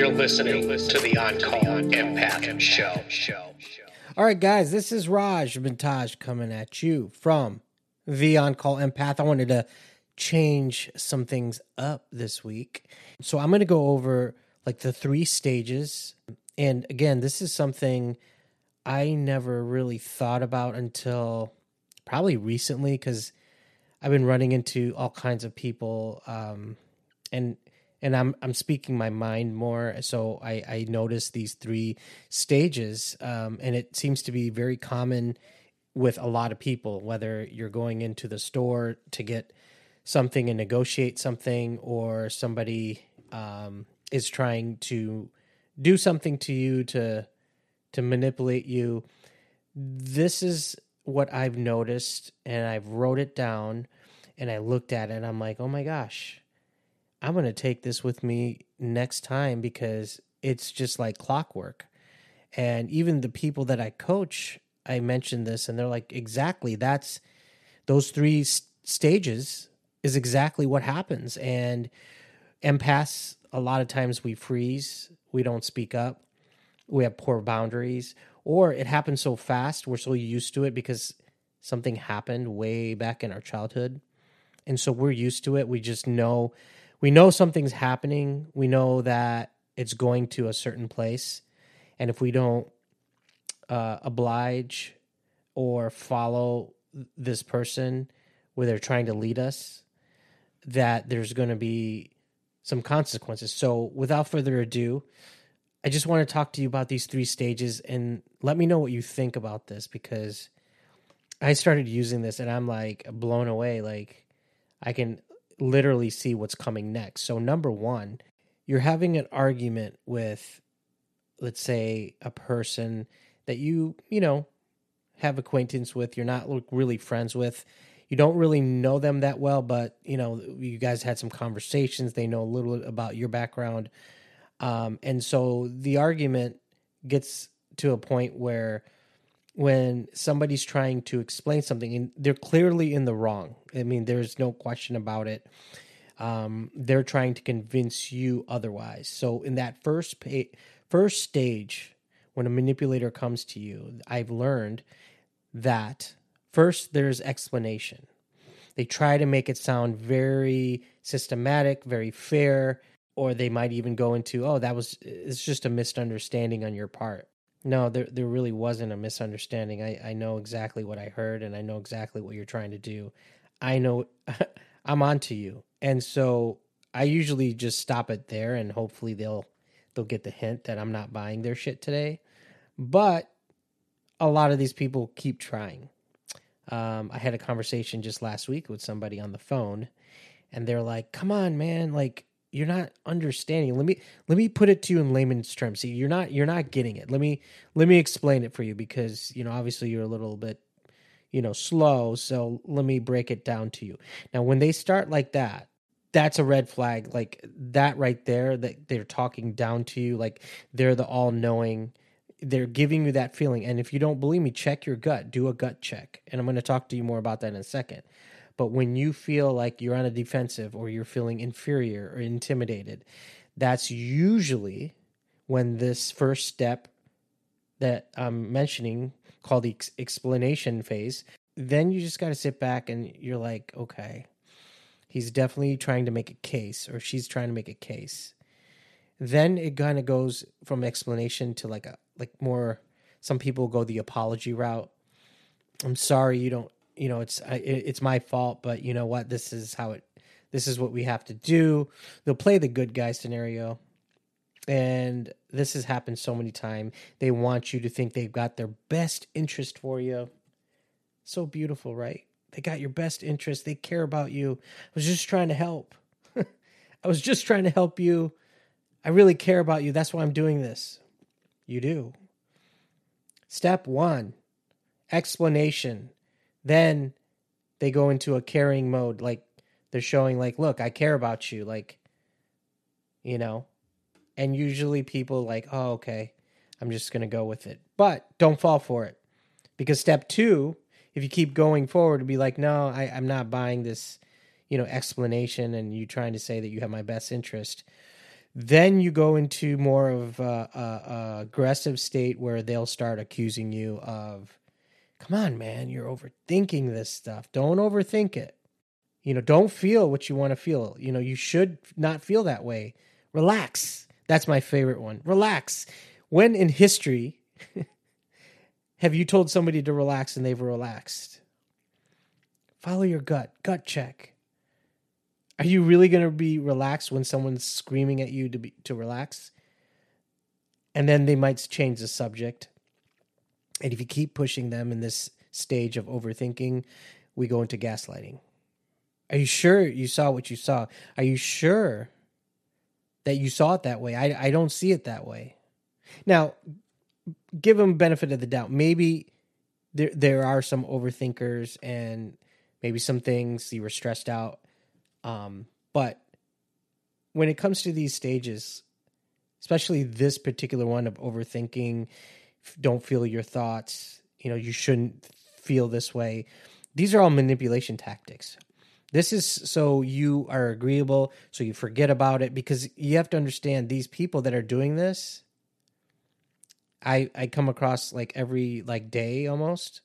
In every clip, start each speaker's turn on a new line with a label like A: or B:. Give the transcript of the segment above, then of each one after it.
A: You're listening to the On Call Empath Show.
B: All right, guys, this is Raj Montage coming at you from the On Call Empath. I wanted to change some things up this week. So I'm going to go over like the three stages. And again, this is something I never really thought about until probably recently because I've been running into all kinds of people um, and and I'm I'm speaking my mind more. So I I notice these three stages, um, and it seems to be very common with a lot of people. Whether you're going into the store to get something and negotiate something, or somebody um, is trying to do something to you to to manipulate you. This is what I've noticed, and I've wrote it down, and I looked at it, and I'm like, oh my gosh I'm going to take this with me next time because it's just like clockwork. And even the people that I coach, I mentioned this and they're like, exactly, that's those three st- stages is exactly what happens. And empaths, a lot of times we freeze, we don't speak up, we have poor boundaries, or it happens so fast, we're so used to it because something happened way back in our childhood. And so we're used to it. We just know we know something's happening. We know that it's going to a certain place, and if we don't uh, oblige or follow this person where they're trying to lead us, that there's going to be some consequences. So, without further ado, I just want to talk to you about these three stages and let me know what you think about this because I started using this and I'm like blown away. Like, I can literally see what's coming next. So, number one, you're having an argument with, let's say, a person that you, you know, have acquaintance with, you're not really friends with. You don't really know them that well, but you know, you guys had some conversations. They know a little bit about your background. Um, and so the argument gets to a point where when somebody's trying to explain something and they're clearly in the wrong. I mean, there's no question about it. Um, they're trying to convince you otherwise. So in that first pay, first stage, when a manipulator comes to you, I've learned that first there's explanation. They try to make it sound very systematic, very fair, or they might even go into, oh, that was it's just a misunderstanding on your part. No, there there really wasn't a misunderstanding. I, I know exactly what I heard and I know exactly what you're trying to do. I know I'm on to you. And so I usually just stop it there and hopefully they'll they'll get the hint that I'm not buying their shit today. But a lot of these people keep trying. Um, I had a conversation just last week with somebody on the phone, and they're like, "Come on, man! Like, you're not understanding. Let me let me put it to you in layman's terms. See you're not you're not getting it. Let me let me explain it for you because you know obviously you're a little bit you know slow so let me break it down to you. Now when they start like that that's a red flag. Like that right there that they're talking down to you like they're the all-knowing they're giving you that feeling. And if you don't believe me check your gut. Do a gut check. And i'm going to talk to you more about that in a second but when you feel like you're on a defensive or you're feeling inferior or intimidated, that's usually when this first step that I'm mentioning, called the ex- explanation phase, then you just got to sit back and you're like, okay, he's definitely trying to make a case or she's trying to make a case. Then it kind of goes from explanation to like a like more. Some people go the apology route. I'm sorry you don't you know it's it's my fault but you know what? This is how it this is what we have to do. They'll play the good guy scenario. And this has happened so many times they want you to think they've got their best interest for you. So beautiful right? They got your best interest. They care about you. I was just trying to help. I was just trying to help you. I really care about you. That's why i'm doing this. You do. Step one explanation then they go into a caring mode like they're showing like look i care about you like you know? And usually people like oh okay i'm just gonna go with it. But don't fall for it. Because step two if you keep going forward to be like no I, i'm not buying this you know explanation and you trying to say that you have my best interest. Then you go into more of a, a, a aggressive state where they'll start accusing you of, "Come on, man, you're overthinking this stuff. Don't overthink it. You know, don't feel what you want to feel. You know, you should not feel that way. Relax." That's my favorite one. Relax. When in history have you told somebody to relax and they've relaxed? Follow your gut. Gut check. Are you really going to be relaxed when someone's screaming at you to be to relax? And then they might change the subject. And if you keep pushing them in this stage of overthinking, we go into gaslighting. Are you sure you saw what you saw? Are you sure that you saw it that way. I, I don't see it that way. Now, give them benefit of the doubt. Maybe there there are some overthinkers and maybe some things you were stressed out. Um, but when it comes to these stages, especially this particular one of overthinking, don't feel your thoughts, you know, you shouldn't feel this way. These are all manipulation tactics. This is so you are agreeable, so you forget about it because you have to understand these people that are doing this. I I come across like every like day almost.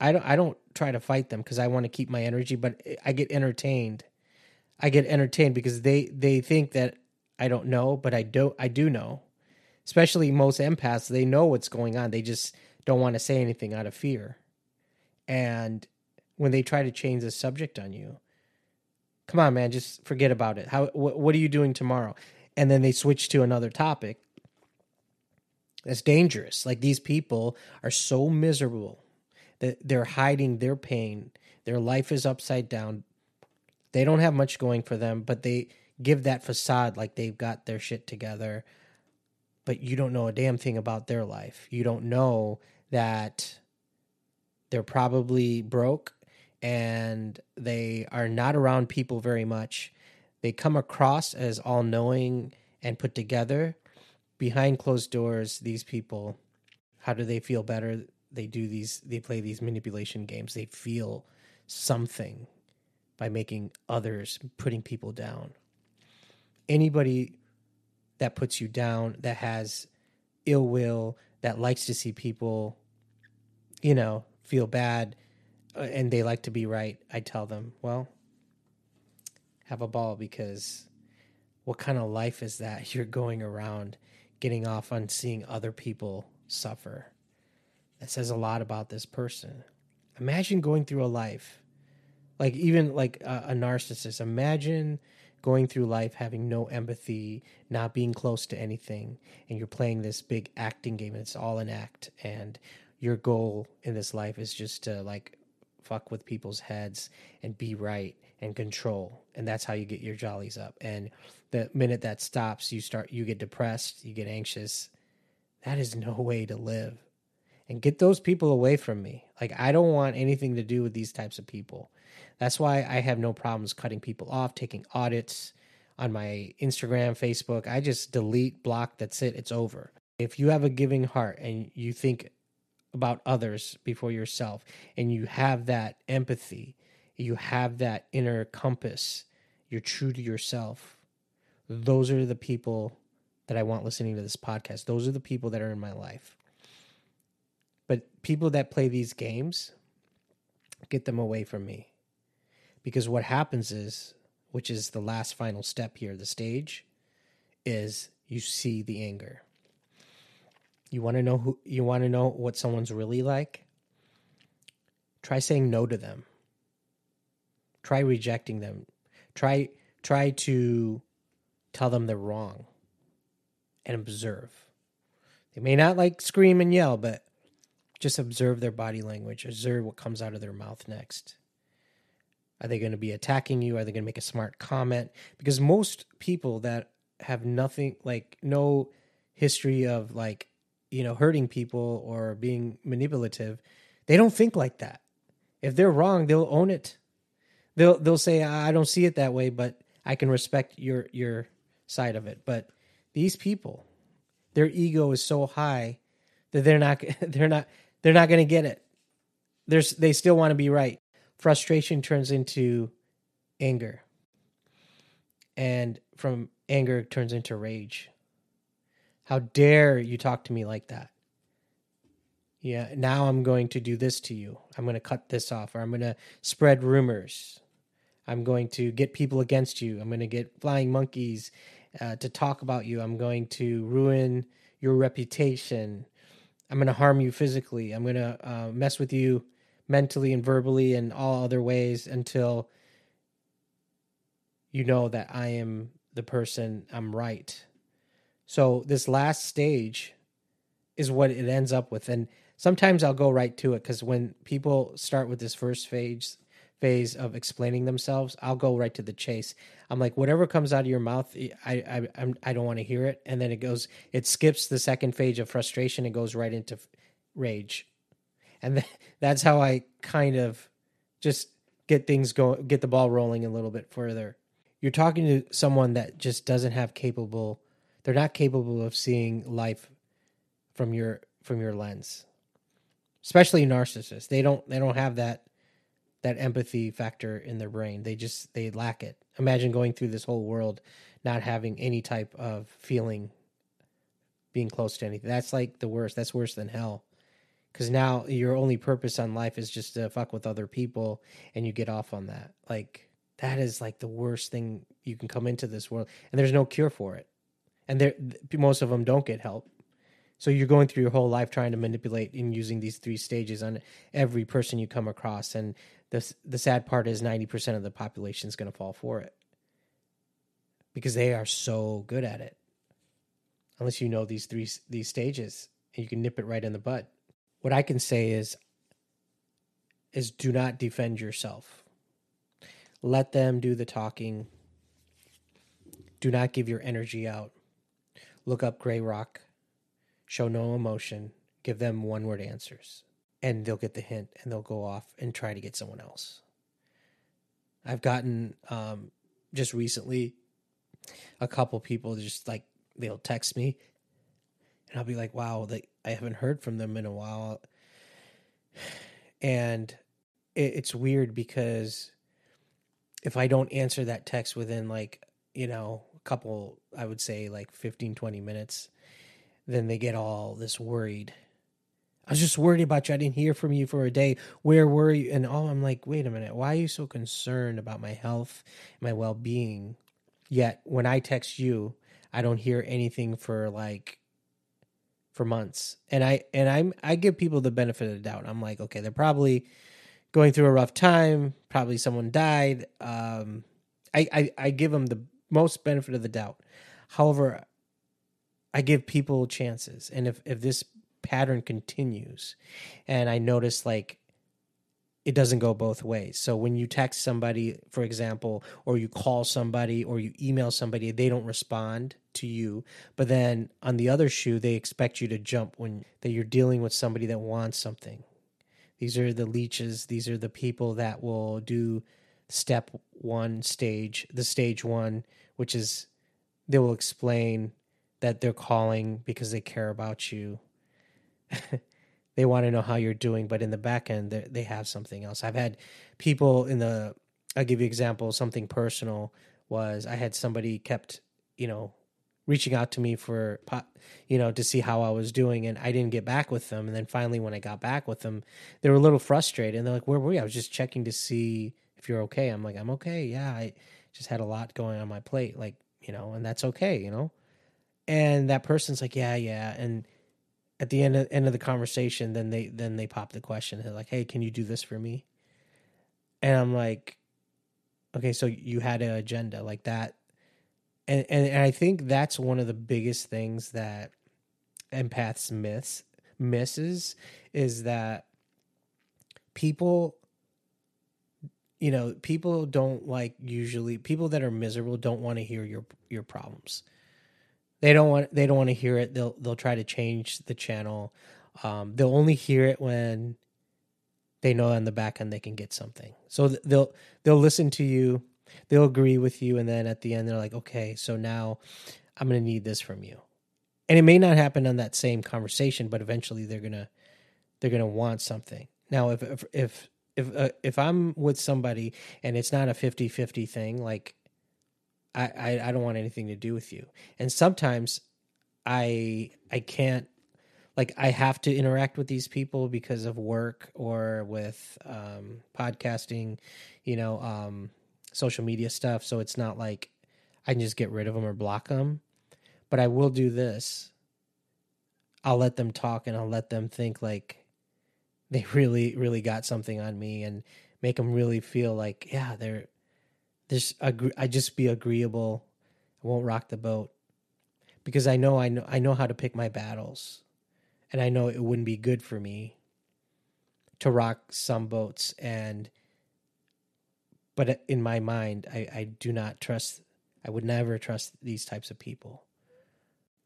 B: I don't I don't try to fight them because I want to keep my energy, but I get entertained. I get entertained because they they think that I don't know, but I don't I do know. Especially most empaths, they know what's going on. They just don't want to say anything out of fear. And when they try to change the subject on you. Come on, man, just forget about it. How wh- what are you doing tomorrow? And then they switch to another topic. That's dangerous. Like these people are so miserable that they're hiding their pain. Their life is upside down. They don't have much going for them, but they give that facade like they've got their shit together. But you don't know a damn thing about their life. You don't know that they're probably broke and they are not around people very much. They come across as all knowing and put together. Behind closed doors, these people, how do they feel better? They do these, they play these manipulation games. They feel something by making others, putting people down. Anybody that puts you down, that has ill will, that likes to see people, you know, feel bad, uh, and they like to be right, I tell them, well, have a ball because what kind of life is that you're going around getting off on seeing other people suffer? That says a lot about this person. Imagine going through a life, like even like a, a narcissist. Imagine going through life having no empathy, not being close to anything, and you're playing this big acting game and it's all an act and your goal in this life is just to like fuck with people's heads and be right and control and that's how you get your jollies up and the minute that stops you start you get depressed you get anxious. That is no way to live. And get those people away from me. Like i don't want anything to do with these types of people that's why i have no problems cutting people off taking audits on my instagram facebook. I just delete block that's it it's over. If you have a giving heart and you think about others before yourself and you have that empathy you have that inner compass you're true to yourself those are the people that i want listening to this podcast. Those are the people that are in my life. But people that play these games get them away from me because what happens is which is the last final step here the stage is you see the anger you want to know who you want to know what someone's really like? Try saying no to them. Try rejecting them. Try try to tell them they're wrong and observe. They may not like scream and yell, but just observe their body language, observe what comes out of their mouth next. Are they going to be attacking you? Are they going to make a smart comment? Because most people that have nothing, like no history of like you know, hurting people or being manipulative, they don't think like that. If they're wrong, they'll own it. They'll they'll say, "I don't see it that way, but I can respect your your side of it." But these people, their ego is so high that they're not they're not they're not going to get it. There's they still want to be right. Frustration turns into anger. and from anger turns into rage. How dare you talk to me like that? Yeah, now I'm going to do this to you. I'm going to cut this off, or I'm going to spread rumors. I'm going to get people against you. I'm going to get flying monkeys uh, to talk about you. I'm going to ruin your reputation. I'm going to harm you physically. I'm going to uh, mess with you mentally and verbally and all other ways until you know that I am the person, I'm right. So, this last stage is what it ends up with. And sometimes I'll go right to it because when people start with this first phase, phase of explaining themselves, I'll go right to the chase. I'm like, whatever comes out of your mouth, I I I'm, I do not want to hear it, and then it goes, it skips the second phase of frustration and goes right into rage, and that's how I kind of just get things going, get the ball rolling a little bit further. You're talking to someone that just doesn't have capable, they're not capable of seeing life from your from your lens, especially narcissists. They don't they don't have that that empathy factor in their brain. They just they lack it. Imagine going through this whole world not having any type of feeling being close to anything. That's like the worst. That's worse than hell. Cuz now your only purpose on life is just to fuck with other people and you get off on that. Like that is like the worst thing you can come into this world and there's no cure for it. And there most of them don't get help. So you're going through your whole life trying to manipulate and using these three stages on every person you come across and the the sad part is 90% of the population is going to fall for it because they are so good at it unless you know these three these stages and you can nip it right in the bud what i can say is is do not defend yourself. Let them do the talking. Do not give your energy out. Look up gray rock. Show no emotion. Give them one word answers and they'll get the hint and they'll go off and try to get someone else. I've gotten um, just recently a couple people just like they'll text me and I'll be like, wow, they, I haven't heard from them in a while. And it, it's weird because if I don't answer that text within like, you know, a couple, I would say like 15, 20 minutes, then they get all this worried I was just worried about you. I didn't hear from you for a day. Where were you? And oh, I'm like, wait a minute. Why are you so concerned about my health, my well being? Yet when I text you, I don't hear anything for like for months. And I and I'm I give people the benefit of the doubt. I'm like, okay, they're probably going through a rough time. Probably someone died. Um, I, I I give them the most benefit of the doubt. However, I give people chances, and if if this pattern continues. And I notice like it doesn't go both ways. So when you text somebody, for example, or you call somebody or you email somebody, they don't respond to you. But then on the other shoe, they expect you to jump when that you're dealing with somebody that wants something. These are the leeches, these are the people that will do step 1 stage, the stage 1, which is they will explain that they're calling because they care about you they want to know how you're doing, but in the back end, they have something else. I've had people in the, I'll give you example, something personal was I had somebody kept, you know, reaching out to me for, you know, to see how I was doing, and I didn't get back with them. And then finally, when I got back with them, they were a little frustrated, and they're like, "Where were you?" I was just checking to see if you're okay. I'm like, "I'm okay. Yeah, I just had a lot going on my plate, like, you know, and that's okay, you know." And that person's like, "Yeah, yeah," and at the end of, end of the conversation, then they then they pop the question. They're like, "Hey, can you do this for me?" And I'm like, "Okay, so you had an agenda like that." And, and and I think that's one of the biggest things that empaths miss misses is that people you know people don't like usually people that are miserable don't want to hear your your problems they don't want they don't want to hear it. They'll they'll try to change the channel. Um, they'll only hear it when they know on the back end they can get something. So they'll they'll listen to you, they'll agree with you, and then at the end they're like, okay, so now I'm gonna need this from you. And it may not happen on that same conversation, but eventually they're gonna they're gonna want something. Now, if if if if, uh, if I'm with somebody and it's not a 50-50 thing, like I, I don't want anything to do with you. And sometimes I I can't like I have to interact with these people because of work or with um, podcasting, you know, um, social media stuff. So it's not like I can just get rid of them or block them. But I will do this. I'll let them talk and I'll let them think like they really really got something on me and make them really feel like yeah they're agree, I just be agreeable. I won't rock the boat because I know I know I know how to pick my battles, and I know it wouldn't be good for me to rock some boats. And but in my mind, I, I do not trust. I would never trust these types of people.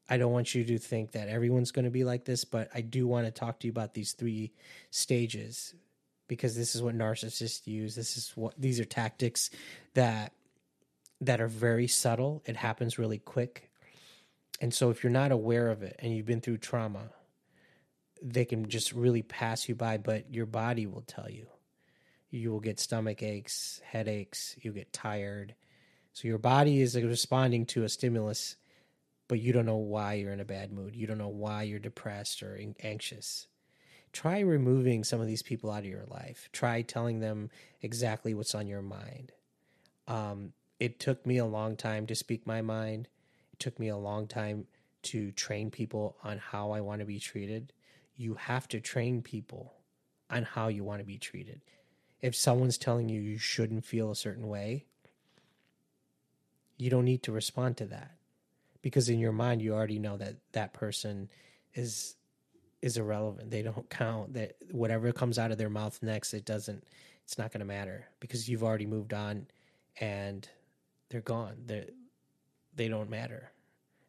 B: I don't want you to think that everyone's going to be like this, but I do want to talk to you about these three stages because this is what narcissists use. This is what these are tactics that that are very subtle. It happens really quick. And so if you're not aware of it and you've been through trauma, they can just really pass you by, but your body will tell you. You will get stomach aches, headaches, you get tired. So your body is responding to a stimulus, but you don't know why you're in a bad mood. You don't know why you're depressed or anxious try removing some of these people out of your life. Try telling them exactly what's on your mind. Um, it took me a long time to speak my mind. It took me a long time to train people on how I want to be treated. You have to train people on how you want to be treated. If someone's telling you you shouldn't feel a certain way, you don't need to respond to that because in your mind you already know that that person is is irrelevant. They don't count. That whatever comes out of their mouth next, it doesn't. It's not going to matter because you've already moved on, and they're gone. They they don't matter,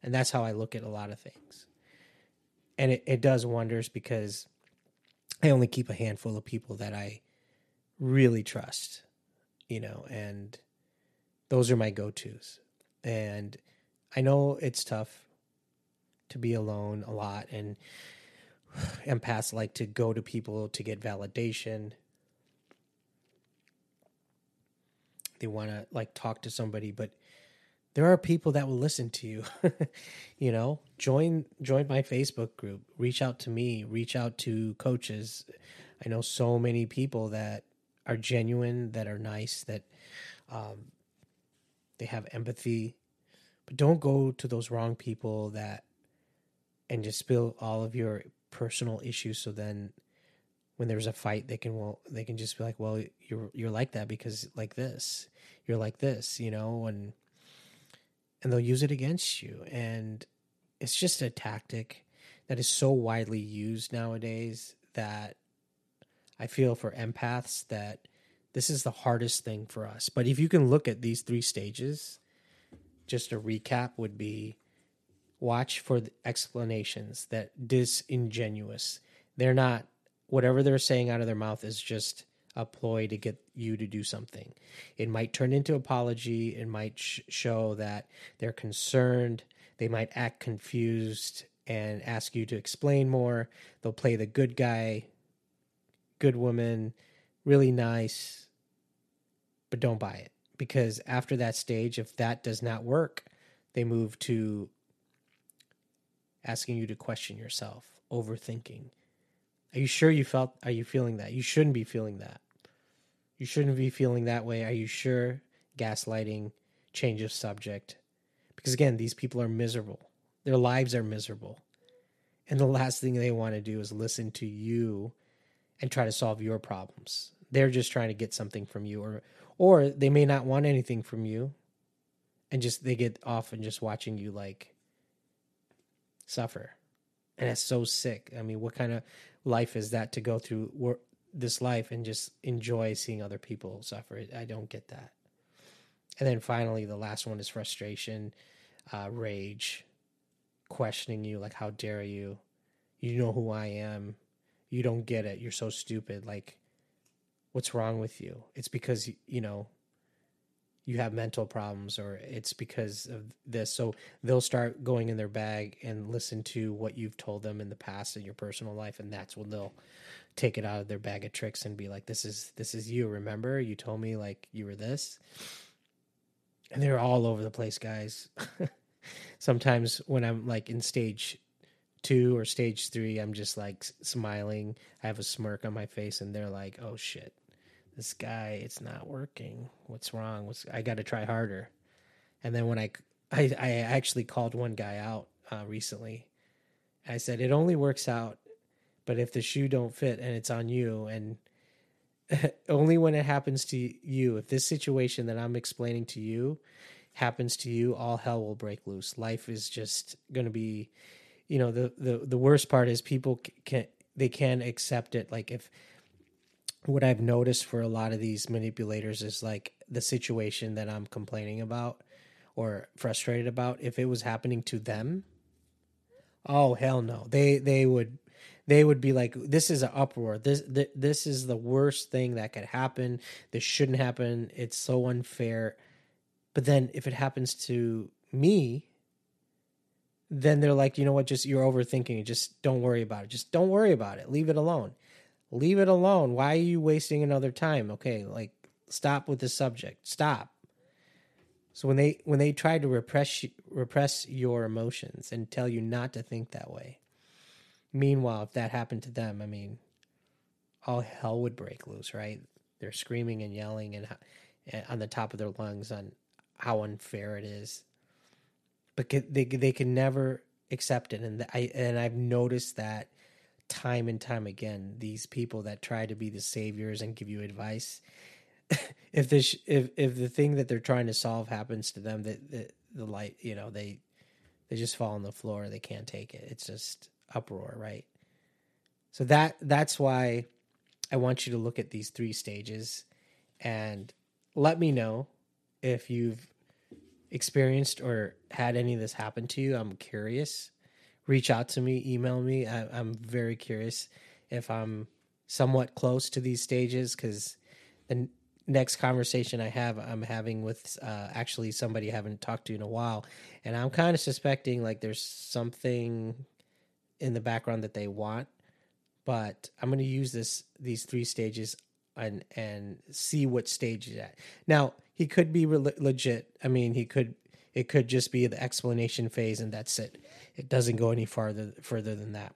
B: and that's how I look at a lot of things. And it, it does wonders because I only keep a handful of people that I really trust, you know, and those are my go tos. And I know it's tough to be alone a lot and empaths like to go to people to get validation. They want to like talk to somebody, but there are people that will listen to you. you know, join join my Facebook group, reach out to me, reach out to coaches. I know so many people that are genuine, that are nice, that um, they have empathy. But don't go to those wrong people that and just spill all of your personal issues so then when there's a fight they can well they can just be like well you're you're like that because like this you're like this you know and and they'll use it against you and it's just a tactic that is so widely used nowadays that I feel for empaths that this is the hardest thing for us. But if you can look at these three stages, just a recap would be watch for the explanations that disingenuous. They're not whatever they're saying out of their mouth is just a ploy to get you to do something. It might turn into apology. It might sh- show that they're concerned. They might act confused and ask you to explain more. They'll play the good guy, good woman, really nice, but don't buy it because after that stage, if that does not work, they move to asking you to question yourself, overthinking. Are you sure you felt are you feeling that? You shouldn't be feeling that. You shouldn't be feeling that way. Are you sure? Gaslighting, change of subject. Because again, these people are miserable. Their lives are miserable. And the last thing they want to do is listen to you and try to solve your problems. They're just trying to get something from you or or they may not want anything from you and just they get off and just watching you like suffer. And it's so sick. I mean, what kind of life is that to go through this life and just enjoy seeing other people suffer? I don't get that. And then finally, the last one is frustration, uh, rage, questioning you, like, how dare you? You know who I am. You don't get it. You're so stupid. Like, what's wrong with you? It's because, you know, you have mental problems or it's because of this. So they'll start going in their bag and listen to what you've told them in the past in your personal life, and that's when they'll take it out of their bag of tricks and be like, "This is this is you. Remember, you told me like you were this." and they're all over the place, guys. Sometimes when I'm like in stage two or stage three, I'm just like smiling. I have a smirk on my face, and they're like, "Oh shit, this guy, it's not working. What's wrong? What's I got to try harder." And then when I, I, I actually called one guy out uh, recently. I said it only works out, but if the shoe don't fit and it's on you, and only when it happens to you, if this situation that I'm explaining to you happens to you, all hell will break loose. Life is just going to be, you know, the the the worst part is people can they can accept it. Like if what I've noticed for a lot of these manipulators is like the situation that I'm complaining about or frustrated about. If it was happening to them, oh hell no, they they would they would be like, "This is an uproar. This th- this is the worst thing that could happen. This shouldn't happen. It's so unfair." But then if it happens to me, then they're like, "You know what? Just you're overthinking. Just don't worry about it. Just don't worry about it. Leave it alone. Leave it alone. Why are you wasting another time? Okay, like stop with the subject. Stop." So when they when they try to repress repress your emotions and tell you not to think that way, Meanwhile, if that happened to them, I mean, all hell would break loose, right? They're screaming and yelling and ho- eh, on the top of their lungs on how unfair it is, but they they can never accept it, and I and I've noticed that time and time again. These people that try to be the saviors and give you advice, if this if if the thing that they're trying to solve happens to them, that the, the light, you know, they they just fall on the floor. They can't take it. It's just uproar, right? So that that's why I want you to look at these three stages and let me know if you've experienced or had any of this happen to you. I'm curious. Reach out to me, email me. I, I'm very curious if I'm somewhat close to these stages because the next conversation I have, I'm having with uh, actually somebody I haven't talked to in a while, and I'm kind of suspecting like there's something in the background that they want, but I'm going to use this these three stages and and see what stage he's at. Now he could be re- legit. I mean, he could it could just be the explanation phase and that's it. It doesn't go any farther further than that.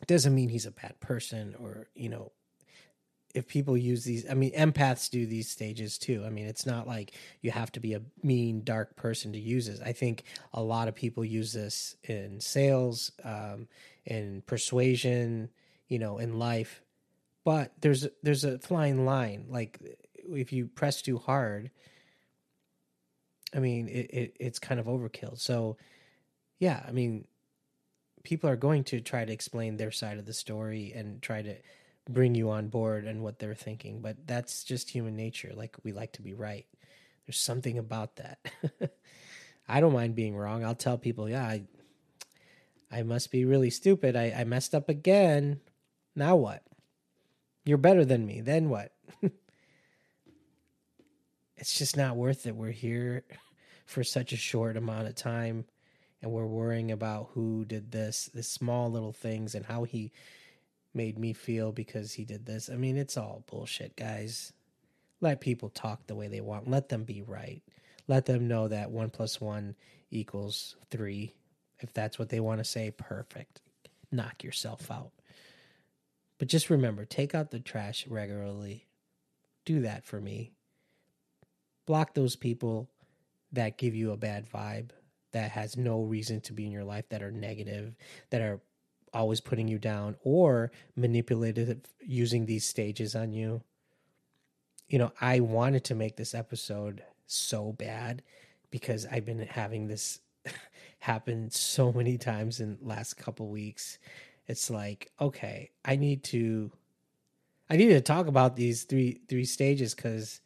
B: It doesn't mean he's a bad person or you know if people use these i mean empaths do these stages too i mean it's not like you have to be a mean dark person to use this i think a lot of people use this in sales um, in persuasion you know in life but there's there's a flying line like if you press too hard i mean it, it it's kind of overkill. So yeah i mean people are going to try to explain their side of the story and try to bring you on board and what they're thinking but that's just human nature. Like we like to be right. There's something about that. I don't mind being wrong. I'll tell people yeah i i must be really stupid. I, I messed up again. Now what? You're better than me. Then what it's just not worth it we're here for such a short amount of time and we're worrying about who did this the small little things and how he made me feel because he did this. I mean, it's all bullshit, guys. Let people talk the way they want. Let them be right. Let them know that one plus one equals three. If that's what they want to say, perfect. Knock yourself out. But just remember take out the trash regularly. Do that for me. Block those people that give you a bad vibe, that has no reason to be in your life, that are negative, that are always putting you down or manipulative using these stages on you. You know, I wanted to make this episode so bad because I've been having this happen so many times in last couple weeks. It's like, okay, I need to I need to talk about these three three stages cuz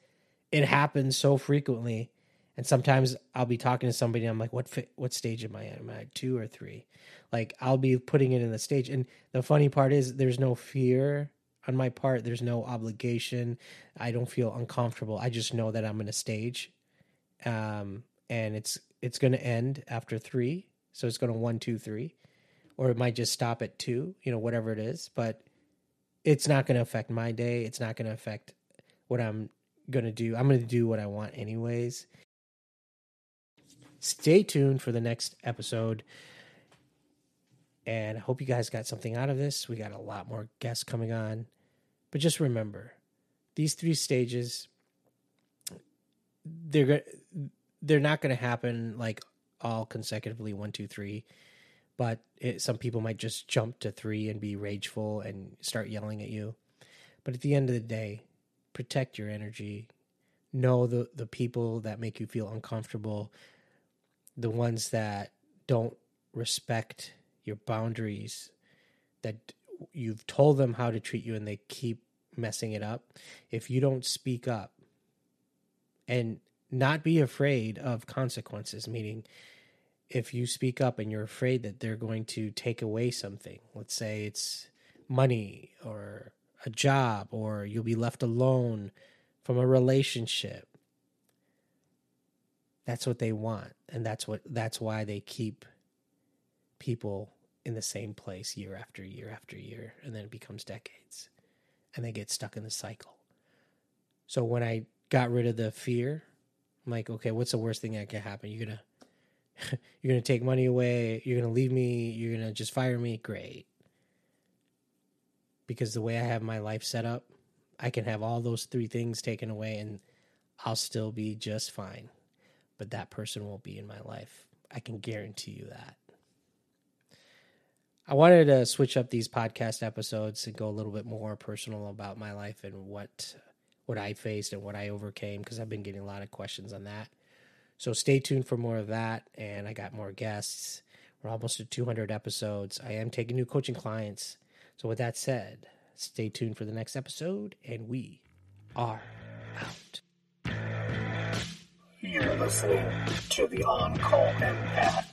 B: it happens so frequently and sometimes I'll be talking to somebody and I'm like, what fi- what stage am I at? Am I at two or three? Like I'll be putting it in the stage. And the funny part is there's no fear on my part. There's no obligation. I don't feel uncomfortable. I just know that I'm in a stage. Um, and it's it's gonna end after three. So it's gonna one, two, three. Or it might just stop at two, you know, whatever it is. But it's not gonna affect my day. It's not gonna affect what I'm gonna do. I'm gonna do what I want anyways stay tuned for the next episode. And I hope you guys got something out of this. We got a lot more guests coming on. But just remember, these three stages they're they're not going to happen like all consecutively one two three but it, some people might just jump to three and be rageful and start yelling at you but at the end of the day protect your energy know the the people that make you feel uncomfortable the ones that don't respect your boundaries that you've told them how to treat you and they keep messing it up. If you don't speak up and not be afraid of consequences meaning if you speak up and you're afraid that they're going to take away something let's say it's money or a job or you'll be left alone from a relationship. That's what they want and that's what that's why they keep people in the same place year after year after year and then it becomes decades and they get stuck in the cycle. So when i got rid of the fear i'm like okay what's the worst thing that can happen? You're gonna you're gonna take money away you're gonna leave me you're gonna just fire me? Great because the way i have my life set up i can have all those three things taken away and i'll still be just fine but that person won't be in my life i can guarantee you that I wanted to switch up these podcast episodes and go a little bit more personal about my life and what what I faced and what I overcame because I've been getting a lot of questions on that. So stay tuned for more of that and I got more guests. We're almost at 200 episodes. I am taking new coaching clients. So with that said, stay tuned for the next episode and we are out.
A: You're listening to the On Call Empath